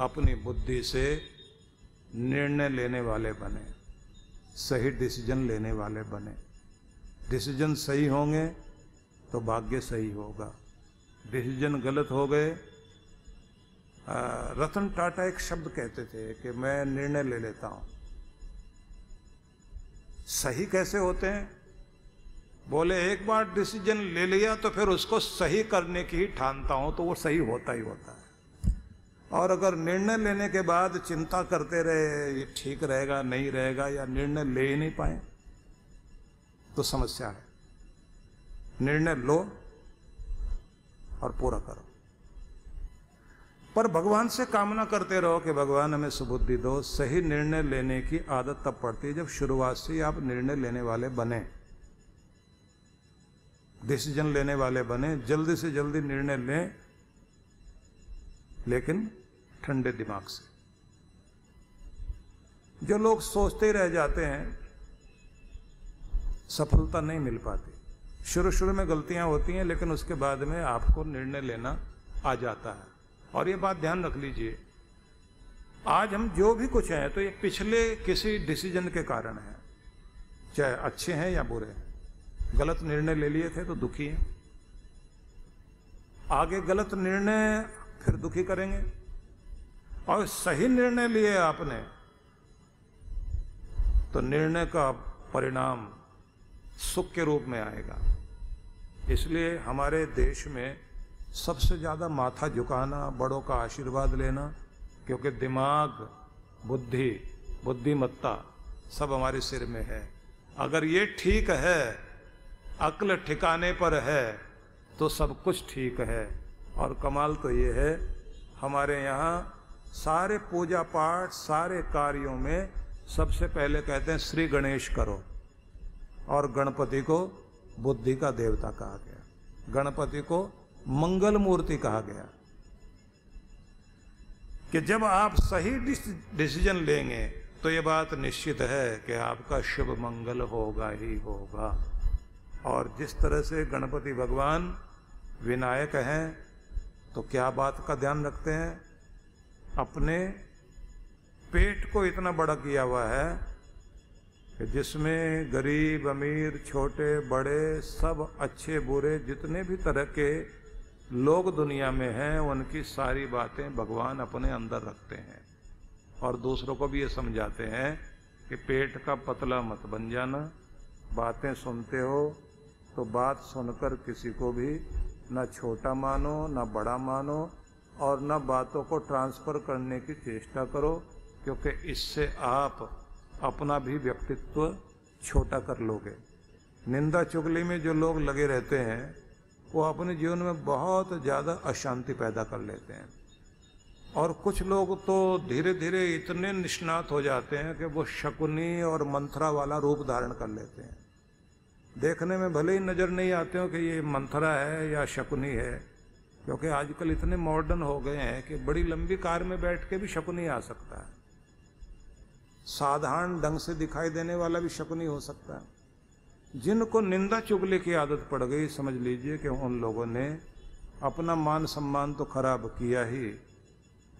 अपनी बुद्धि से निर्णय लेने वाले बने, सही डिसीज़न लेने वाले बने। डिसीज़न सही होंगे तो भाग्य सही होगा। डिसीज़न गलत हो गए रतन टाटा एक शब्द कहते थे कि मैं निर्णय ले लेता हूँ। सही कैसे होते हैं? बोले, एक बार डिसीज़न ले लिया तो फिर उसको सही करने की ही ठानता हूँ तो वो सही होता ही होता है। और अगर निर्णय लेने के बाद चिंता करते रहे, ये ठीक रहेगा, नहीं रहेगा, या निर्णय ले ही नहीं पाए तो समस्या है। निर्णय लो और पूरा करो। पर भगवान से कामना करते रहो कि भगवान हमें सुबुद्धि दो। सही निर्णय लेने की आदत तब पड़ती है जब शुरुआत से आप निर्णय लेने वाले बने। डिसीज़न लेने वाले बने। जल्दी से जल्दी निर्णय लें, लेकिन ठंडे दिमाग से। जो लोग सोचते रह जाते हैं, सफलता नहीं मिल पाती। शुरू शुरू में गलतियाँ होती हैं, लेकिन उसके बाद में आपको निर्णय लेना आ जाता है। और ये बात ध्यान रख लीजिए। आज हम जो भी कुछ हैं तो ये पिछले किसी डिसीज़न के कारण है। चाहे अच्छे हैं या बुरे हैं। गलत निर्णय ले लिए थे तो दुखी हैं। आगे गलत निर्णय फिर दुखी करेंगे। और सही निर्णय लिए आपने तो निर्णय का परिणाम सुख के रूप में आएगा। इसलिए हमारे देश में सबसे ज़्यादा माथा झुकाना, बड़ों का आशीर्वाद लेना, क्योंकि दिमाग, बुद्धि, बुद्धिमत्ता सब हमारे सिर में है। अगर ये ठीक है, अक्ल ठिकाने पर है तो सब कुछ ठीक है। और कमाल तो ये है, हमारे यहाँ सारे पूजा पाठ, सारे कार्यों में सबसे पहले कहते हैं श्री गणेश करो। और गणपति को बुद्धि का देवता कहा गया। गणपति को मंगल मूर्ति कहा गया। कि जब आप सही डिसीज़न लेंगे तो ये बात निश्चित है कि आपका शुभ मंगल होगा ही होगा। और जिस तरह से गणपति भगवान विनायक हैं तो क्या बात का ध्यान रखते हैं? अपने पेट को इतना बड़ा किया हुआ है कि जिसमें गरीब, अमीर, छोटे, बड़े, सब अच्छे, बुरे, जितने भी तरह के लोग दुनिया में हैं, उनकी सारी बातें भगवान अपने अंदर रखते हैं। और दूसरों को भी ये समझाते हैं कि पेट का पतला मत बन जाना, बातें सुनते हो तो बात सुनकर किसी को भी ना छोटा मानो, ना बड़ा मानो और न बातों को ट्रांसफ़र करने की चेष्टा करो, क्योंकि इससे आप अपना भी व्यक्तित्व छोटा कर लोगे। निंदा चुगली में जो लोग लगे रहते हैं, वो अपने जीवन में बहुत ज़्यादा अशांति पैदा कर लेते हैं। और कुछ लोग तो धीरे धीरे इतने निष्णात हो जाते हैं कि वो शकुनी और मंथरा वाला रूप धारण कर लेते हैं। देखने में भले ही नज़र नहीं आते हो कि ये मंथरा है या शकुनी है क्योंकि आजकल इतने मॉडर्न हो गए हैं कि बड़ी लंबी कार में बैठ के भी शकुनी आ सकता है। साधारण ढंग से दिखाई देने वाला भी शकुनी हो सकता है। जिनको निंदा चुगले की आदत पड़ गई, समझ लीजिए कि उन लोगों ने अपना मान सम्मान तो खराब किया ही,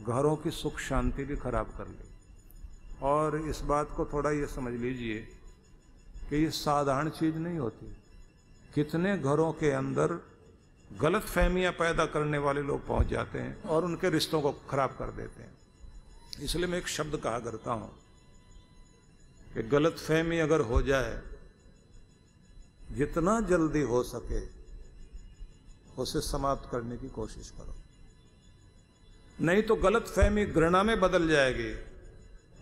घरों की सुख शांति भी खराब कर ली। और इस बात को थोड़ा ये समझ लीजिए कि ये साधारण चीज़ नहीं होती। कितने घरों के अंदर गलत फहमियाँ पैदा करने वाले लोग पहुँच जाते हैं और उनके रिश्तों को खराब कर देते हैं। इसलिए मैं एक शब्द कहा करता हूँ कि गलत फहमी अगर हो जाए, जितना जल्दी हो सके, उसे समाप्त करने की कोशिश करो। नहीं तो गलत फहमी घृणा में बदल जाएगी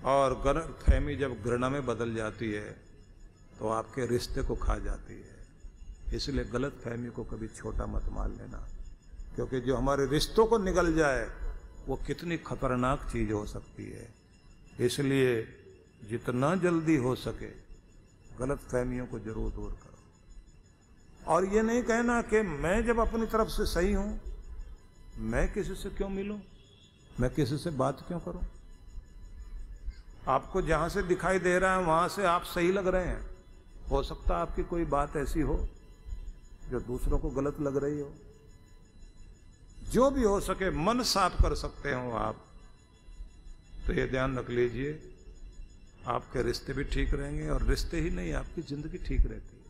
और गलत फहमी जब घृणा में बदल जाती है तो आपके रिश्ते को खा जाती है। इसलिए गलत फहमी को कभी छोटा मत मान लेना। क्योंकि जो हमारे रिश्तों को निगल जाए, वो कितनी खतरनाक चीज़ हो सकती है। इसलिए जितना जल्दी हो सके गलत फहमियों को ज़रूर दूर करो। और ये नहीं कहना कि मैं जब अपनी तरफ़ से सही हूँ, मैं किसी से क्यों मिलूं? मैं किसी से बात क्यों करूँ? आपको जहाँ से दिखाई दे रहा है, वहाँ से आप सही लग रहे हैं। हो सकता है आपकी कोई बात ऐसी हो जो दूसरों को गलत लग रही हो। जो भी हो सके मन साफ़ कर सकते हो आप। तो ये ध्यान रख लीजिए, आपके रिश्ते भी ठीक रहेंगे और रिश्ते ही नहीं, आपकी ज़िंदगी ठीक रहती है।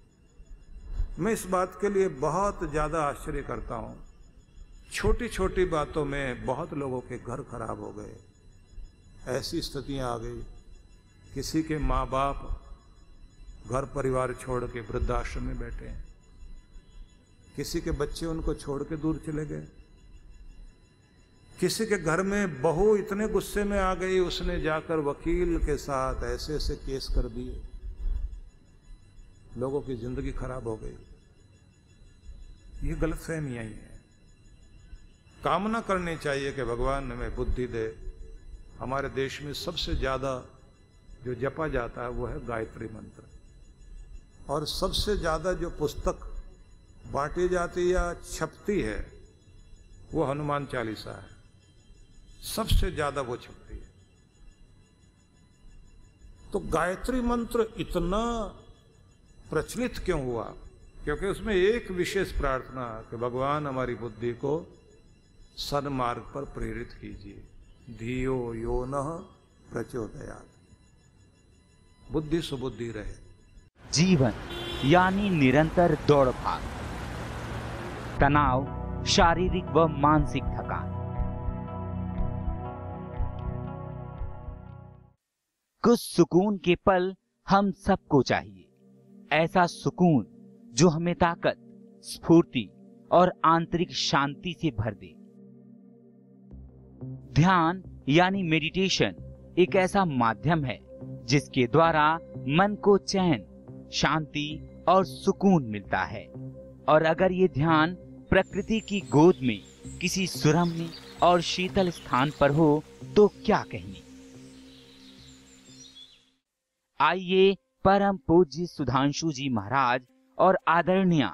मैं इस बात के लिए बहुत ज़्यादा आश्चर्य करता हूँ। छोटी छोटी बातों में बहुत लोगों के घर खराब हो गए। ऐसी स्थितियाँ आ गई, किसी के माँ बाप घर परिवार छोड़ के वृद्धाश्रम में बैठे हैं। किसी के बच्चे उनको छोड़ के दूर चले गए। किसी के घर में बहू इतने गुस्से में आ गई, उसने जाकर वकील के साथ ऐसे ऐसे केस कर दिए। लोगों की ज़िंदगी खराब हो गई। ये गलत फहमियाँ ही है। कामना करनी चाहिए कि भगवान हमें बुद्धि दे। हमारे देश में सबसे ज़्यादा जो जपा जाता है, वो है गायत्री मंत्र। और सबसे ज़्यादा जो पुस्तक बांटी जाती या छपती है, वो हनुमान चालीसा है। सबसे ज़्यादा वो छपती है। तो गायत्री मंत्र इतना प्रचलित क्यों हुआ? क्योंकि उसमें एक विशेष प्रार्थना कि भगवान हमारी बुद्धि को सन्मार्ग पर प्रेरित कीजिए। धियो यो न प्रचोदयात। बुद्धि सुबुद्धि रहे। जीवन यानी निरंतर दौड़ भाग। तनाव, शारीरिक व मानसिक थकान। कुछ सुकून के पल हम सबको चाहिए। ऐसा सुकून जो हमें ताकत, स्फूर्ति और आंतरिक शांति से भर दे। ध्यान यानी मेडिटेशन एक ऐसा माध्यम है जिसके द्वारा मन को चैन, शांति और सुकून मिलता है। और अगर ये ध्यान प्रकृति की गोद में किसी सुरम्य और शीतल स्थान पर हो तो क्या कहने आइए परम पूज्य सुधांशु जी महाराज और आदरणीय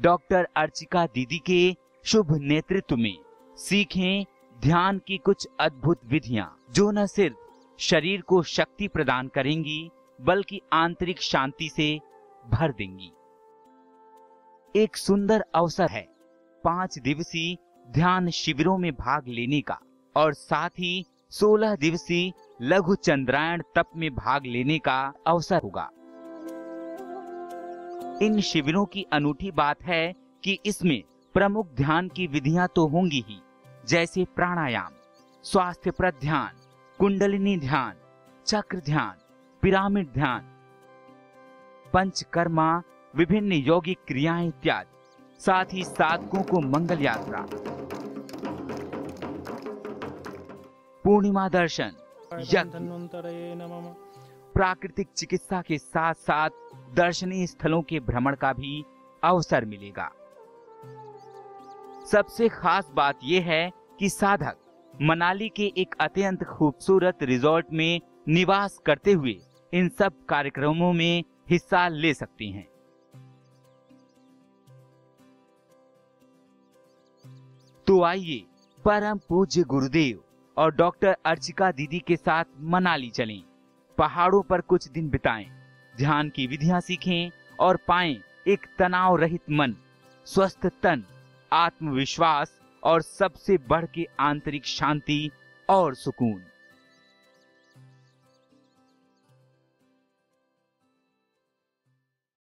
डॉक्टर अर्चिका दीदी के शुभ नेतृत्व में सीखें ध्यान की कुछ अद्भुत विधियाँ, जो न सिर्फ़ शरीर को शक्ति प्रदान करेंगी, बल्कि आंतरिक शांति से भर देंगी। एक सुंदर अवसर है पाँच दिवसीय ध्यान शिविरों में भाग लेने का और साथ ही सोलह दिवसीय लघु चंद्रायण तप में भाग लेने का अवसर होगा। इन शिविरों की अनूठी बात है कि इसमें प्रमुख ध्यान की विधियाँ तो होंगी ही, जैसे प्राणायाम, स्वास्थ्य पर ध्यान, कुंडलिनी ध्यान, चक्र ध्यान, पिरामिड ध्यान, पंचकर्मा, विभिन्न यौगिक क्रियाएँ इत्यादि। साथ ही साधकों को मंगल यात्रा। पूर्णिमा दर्शन प्राकृतिक चिकित्सा के साथ साथ दर्शनीय स्थलों के भ्रमण का भी अवसर मिलेगा। सबसे खास बात यह है कि साधक मनाली के एक अत्यंत खूबसूरत रिजॉर्ट में निवास करते हुए इन सब कार्यक्रमों में हिस्सा ले सकते हैं। आइए परम पूज्य गुरुदेव और डॉक्टर अर्चिका दीदी के साथ मनाली चलें। पहाड़ों पर कुछ दिन बिताएँ, ध्यान की विधियाँ सीखें और पाएँ एक तनाव रहित मन, स्वस्थ तन, आत्मविश्वास और सबसे बढ़ के आंतरिक शांति और सुकून।